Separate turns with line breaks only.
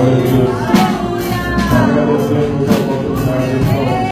Hallelujah.